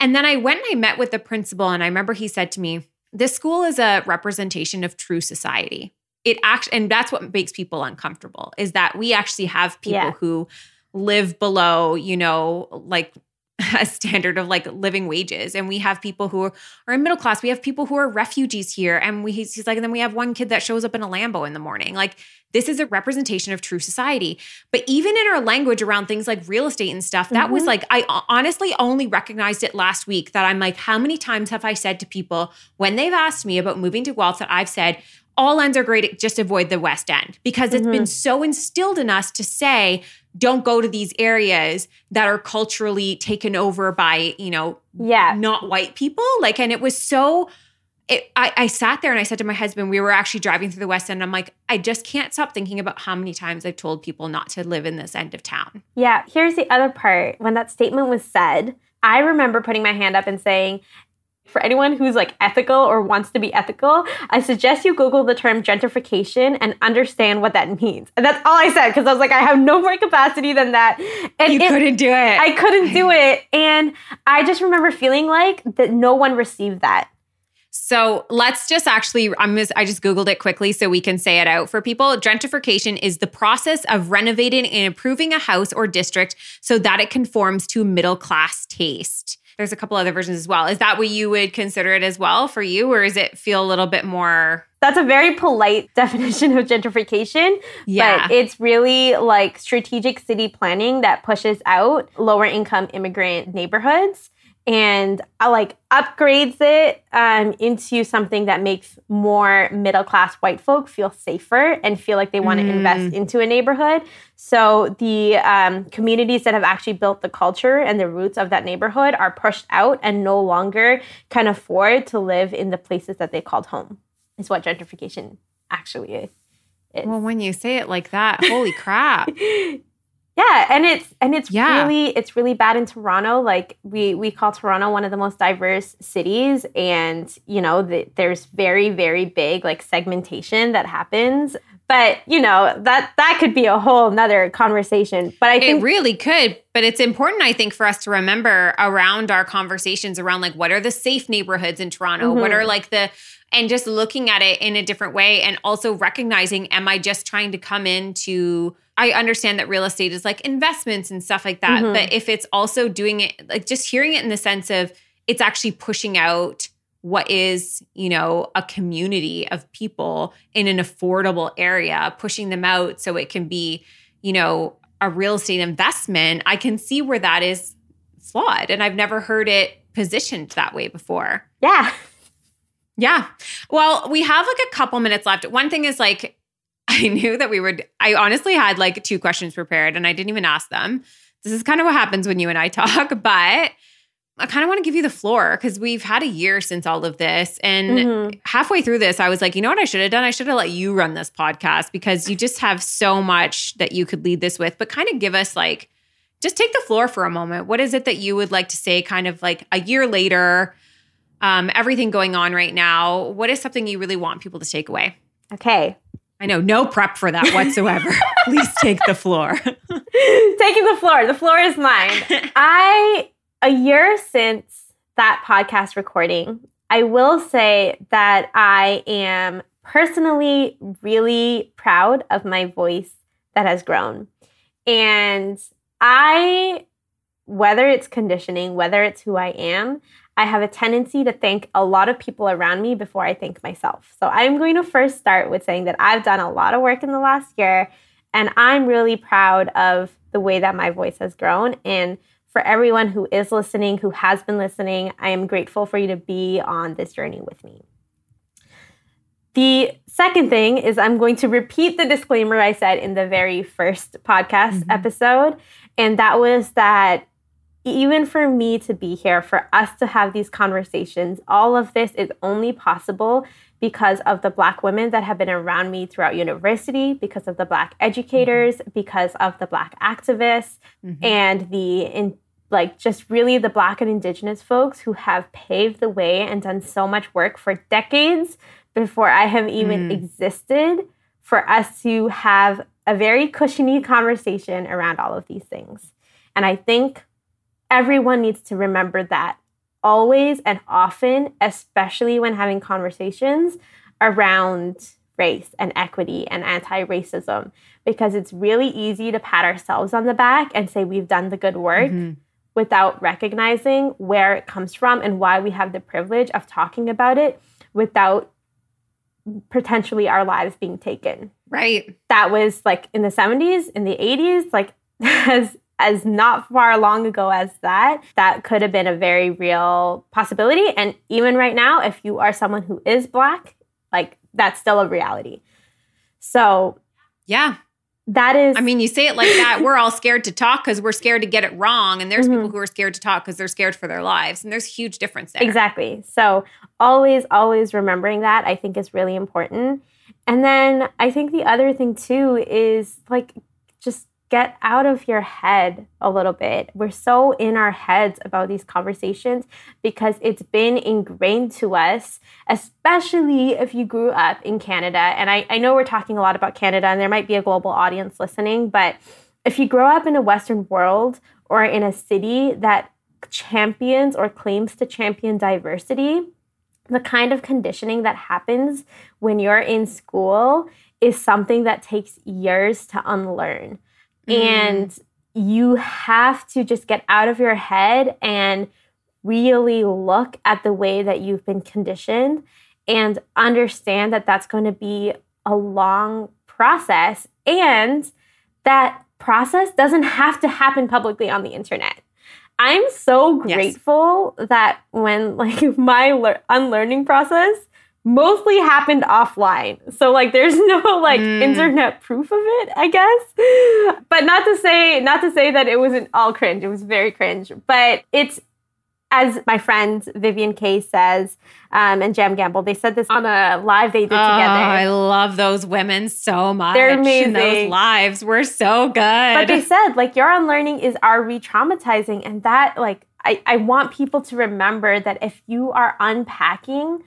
And then I went and I met with the principal, and I remember he said to me, this school is a representation of true society. It actually, and that's what makes people uncomfortable is that we actually have people yeah. who live below, you know, like *laughs* a standard of like living wages. And we have people who are, are in middle class. We have people who are refugees here. And we, he's, he's like, and then we have one kid that shows up in a Lambo in the morning. Like, this is a representation of true society. But even in our language around things like real estate and stuff, that mm-hmm. was like, I honestly only recognized it last week that I'm like, how many times have I said to people when they've asked me about moving to Guelph that I've said, all ends are great, just avoid the West End because it's mm-hmm. been so instilled in us to say, don't go to these areas that are culturally taken over by, you know, yeah, not white people. Like, and it was so it, I, I sat there and I said to my husband, we were actually driving through the West End. I'm like, I just can't stop thinking about how many times I've told people not to live in this end of town. Yeah. Here's the other part. When that statement was said, I remember putting my hand up and saying, for anyone who's like ethical or wants to be ethical, I suggest you Google the term gentrification and understand what that means. And that's all I said because I was like, I have no more capacity than that. And you it, couldn't do it. I couldn't do it. And I just remember feeling like that no one received that. So let's just actually, I'm just, I just Googled it quickly so we can say it out for people. Gentrification is the process of renovating and improving a house or district so that it conforms to middle class taste. There's a couple other versions as well. Is that what you would consider it as well for you, or is it feel a little bit more? That's a very polite *laughs* definition of gentrification. Yeah. But it's really like strategic city planning that pushes out lower income immigrant neighborhoods and like upgrades it um, into something that makes more middle class white folk feel safer and feel like they want to Mm. invest into a neighborhood. So the um, communities that have actually built the culture and the roots of that neighborhood are pushed out and no longer can afford to live in the places that they called home. Is what gentrification actually is. is. Well, when you say it like that, holy crap! *laughs* Yeah, and it's and it's Yeah. really it's really bad in Toronto. Like we we call Toronto one of the most diverse cities, and you know the, there's very very big like segmentation that happens. But you know that that could be a whole nother conversation. But I It think really could, but it's important, I think, for us to remember around our conversations around like what are the safe neighborhoods in Toronto? What Mhm. are like the, and just looking at it in a different way and also recognizing, am I just trying to come into, I understand that real estate is like investments and stuff like that. Mhm. But if it's also doing it, like just hearing it in the sense of it's actually pushing out what is you know a community of people in an affordable area pushing them out so it can be you know a real estate investment i can see where that is flawed and i've never heard it positioned that way before yeah, yeah well we have like a couple minutes left one thing is like *laughs* i knew that we would i honestly had like two questions prepared and i didn't even ask them this is kind of what happens when you and i *laughs* talk but I kind of want to give you the floor because we've had a year since all of this. And Mhm. halfway through this, I was like, you know what I should have done? I should have let you run this podcast because you just have so much that you could lead this with, but kind of give us like, just take the floor for a moment. What is it that you would like to say, kind of like a year later, um, everything going on right now? What is something you really want people to take away? okay. I know, no prep for that whatsoever. *laughs* Please take the floor. Taking the floor. The floor is mine. *laughs* I a year since that podcast recording, I will say that I am personally really proud of my voice that has grown. And I whether it's conditioning, whether it's who I am, I have a tendency to thank a lot of people around me before I thank myself. So I'm going to first start with saying that I've done a lot of work in the last year and I'm really proud of the way that my voice has grown. And for everyone who is listening, who has been listening, I am grateful for you to be on this journey with me. The second thing is I'm going to repeat the disclaimer I said in the very first podcast mm-hmm. episode. And that was that even for me to be here, for us to have these conversations, all of this is only possible because of the Black women that have been around me throughout university, because of the Black educators, mm-hmm. because of the Black activists, mm-hmm. and the in, like just really the Black and Indigenous folks who have paved the way and done so much work for decades before I have even mm. existed for us to have a very cushiony conversation around all of these things. And I think everyone needs to remember that always and often, especially when having conversations around race and equity and anti racism, because it's really easy to pat ourselves on the back and say we've done the good work mm-hmm. without recognizing where it comes from and why we have the privilege of talking about it without potentially our lives being taken right. that was like in the 70s in the 80s like *laughs* as as not far long ago as that that could have been a very real possibility and even right now if you are someone who is black like that's still a reality so Yeah. that is I mean, you say it like that. We're all scared to talk because we're scared to get it wrong. And there's Mhm. people who are scared to talk because they're scared for their lives. And there's huge difference there. Exactly. So always, always remembering that I think is really important. And then I think the other thing too is like just get out of your head a little bit. We're so in our heads about these conversations because it's been ingrained to us, especially if you grew up in Canada. And I, I know we're talking a lot about Canada and there might be a global audience listening, but if you grow up in a Western world or in a city that champions or claims to champion diversity, the kind of conditioning that happens when you're in school is something that takes years to unlearn. Mm-hmm. And you have to just get out of your head and really look at the way that you've been conditioned and understand that that's going to be a long process and that process doesn't have to happen publicly on the internet. I'm so Yes. grateful that when like *laughs* my lear- unlearning process mostly happened offline. So like there's *laughs* no like Mm. internet proof of it, I guess. But not to say not to say that it wasn't all cringe. It was very cringe, but it's as my friend Vivian Kay says, um, and Jam Gamble, they said this on a live they did together. Oh, I love those women so much. They're And those amazing. lives were so good. But they said, like, your unlearning is our re traumatizing. And that, like, I, I want people to remember that if you are unpacking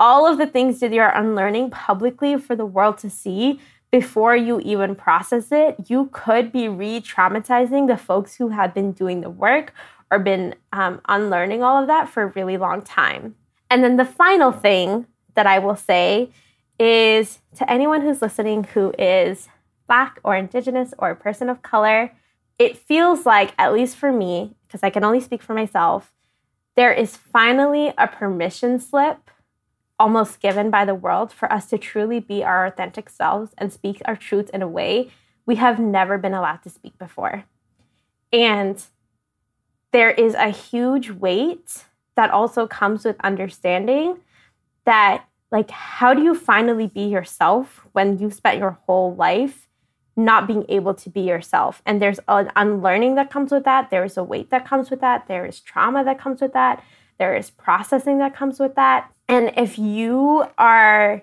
all of the things that you're unlearning publicly for the world to see before you even process it, you could be re traumatizing the folks who have been doing the work or been um, unlearning all of that for a really long time. And then the final thing that I will say is to anyone who's listening who is Black or Indigenous or a person of color, it feels like, at least for me, because I can only speak for myself, there is finally a permission slip almost given by the world for us to truly be our authentic selves and speak our truths in a way we have never been allowed to speak before. And there is a huge weight that also comes with understanding that like how do you finally be yourself when you've spent your whole life not being able to be yourself? And there's an unlearning that comes with that. There is a weight that comes with that. There is trauma that comes with that. There is processing that comes with that and if you are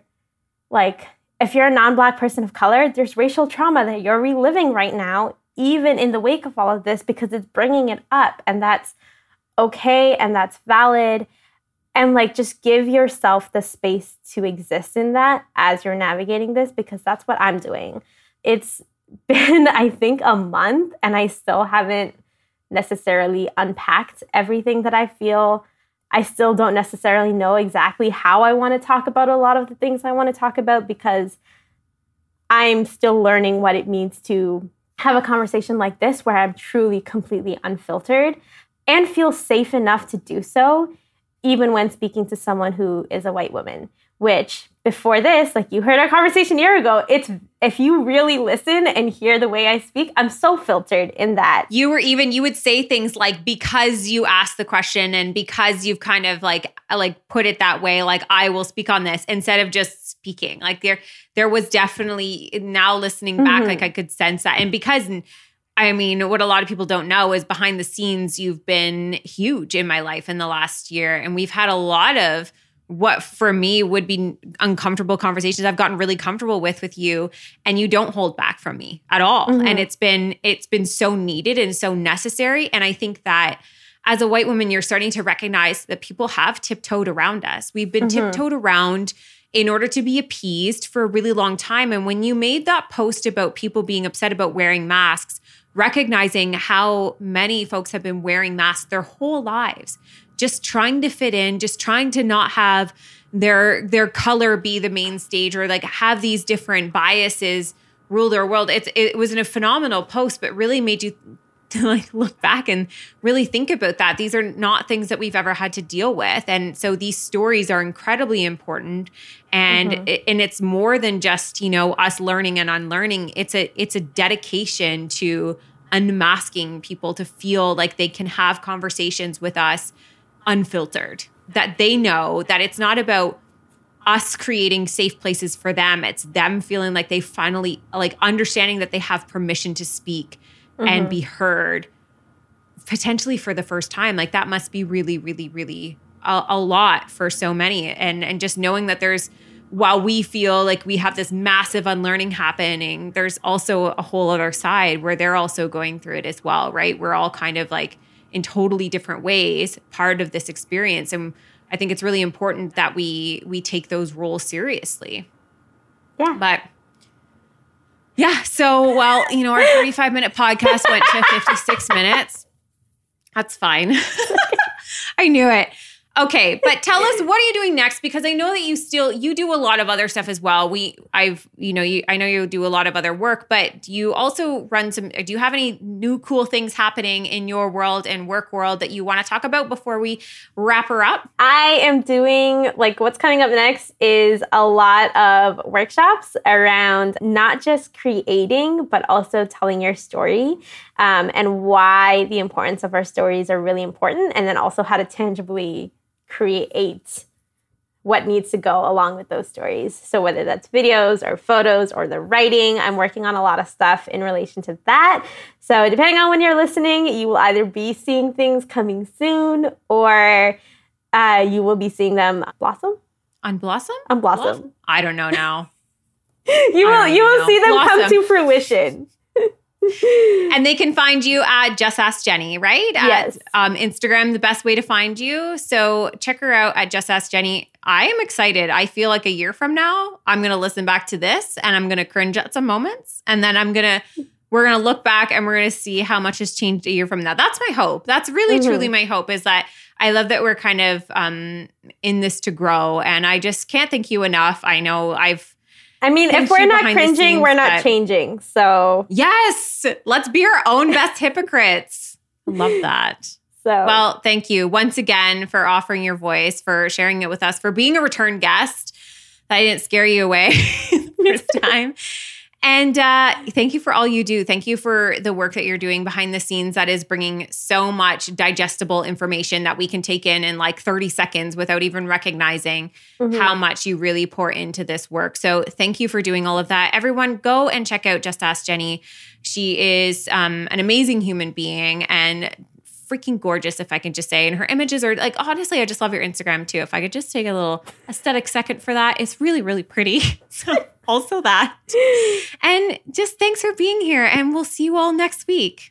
like if you're a non-black person of color there's racial trauma that you're reliving right now even in the wake of all of this because it's bringing it up and that's okay and that's valid and like just give yourself the space to exist in that as you're navigating this because that's what I'm doing. It's *laughs* been I think a month and I still haven't necessarily unpacked everything that I feel. I still don't necessarily know exactly how I want to talk about a lot of the things I want to talk about because I'm still learning what it means to have a conversation like this where I'm truly completely unfiltered and feel safe enough to do so even when speaking to someone who is a white woman which before this like you heard our conversation a year ago it's if you really listen and hear the way i speak i'm so filtered in that you were even you would say things like because you asked the question and because you've kind of like like put it that way like i will speak on this instead of just speaking like there there was definitely now listening back Mhm. like i could sense that and because I mean, what a lot of people don't know is behind the scenes, you've been huge in my life in the last year. And we've had a lot of what for me would be uncomfortable conversations I've gotten really comfortable with with you and you don't hold back from me at all. Mhm. And it's been it's been so needed and so necessary and I think that as a white woman you're starting to recognize that people have tiptoed around us. We've been Mhm. tiptoed around in order to be appeased for a really long time and when you made that post about people being upset about wearing masks recognizing how many folks have been wearing masks their whole lives just trying to fit in just trying to not have their their color be the main stage or like have these different biases rule their world. It's it was in a phenomenal post but really made you *laughs* to like look back and really think about that. These are not things that we've ever had to deal with and so these stories are incredibly important and Mhm. it, and it's more than just you know us learning and unlearning. It's a it's a dedication to unmasking people to feel like they can have conversations with us unfiltered that they know that it's not about us creating safe places for them. It's them feeling like they finally like understanding that they have permission to speak and be mm-hmm. heard potentially for the first time. Like that must be really really really a, a lot for so many. And and just knowing that there's while we feel like we have this massive unlearning happening there's also a whole other side where they're also going through it as well right? We're all kind of like in totally different ways part of this experience and i think it's really important that we we take those roles seriously yeah but yeah, so well, you know, our 35 minute podcast went to 56 minutes. That's fine. *laughs* I knew it. Okay, but tell us what are you doing next? Because I know that you still you do a lot of other stuff as well. We I've you know you I know you do a lot of other work, but you also run some. Do you have any new cool things happening in your world and work world that you want to talk about before we wrap her up? I am doing like what's coming up next is a lot of workshops around not just creating but also telling your story um, and why the importance of our stories are really important, and then also how to tangibly create what needs to go along with those stories. So, whether that's videos or photos or the writing, I'm working on a lot of stuff in relation to that. So, depending on when you're listening, you will either be seeing things coming soon or uh, you will be seeing them blossom. On Blossom? On Blossom. I don't know now. *laughs* you will you will know. see them come to fruition. And they can find you at Just Ask Jenny, right? Yes. At, um, Instagram, the best way to find you. So check her out at Just Ask Jenny. I am excited. I feel like a year from now, I'm going to listen back to this and I'm going to cringe at some moments. And then I'm going to, we're going to look back and we're going to see how much has changed a year from now. That's my hope. That's really, Mhm. truly my hope is that I love that we're kind of um, in this to grow. And I just can't thank you enough. I know I've, I mean, if we're not cringing, scenes, we're not changing. So, yes, let's be our own best hypocrites. Love that. so Well, thank you once again for offering your voice, for sharing it with us, for being a return guest. That I didn't scare you away *laughs* this time. And uh, thank you for all you do. Thank you for the work that you're doing behind the scenes that is bringing so much digestible information that we can take in in like 30 seconds without even recognizing Mhm. how much you really pour into this work. So thank you for doing all of that. Everyone, go and check out Just Ask Jenny. She is um, an amazing human being and freaking gorgeous, if I can just say. And her images are like, honestly, I just love your Instagram too. If I could just take a little aesthetic second for that, it's really, really pretty. *laughs* So also that. *laughs* And just thanks for being here. And we'll see you all next week.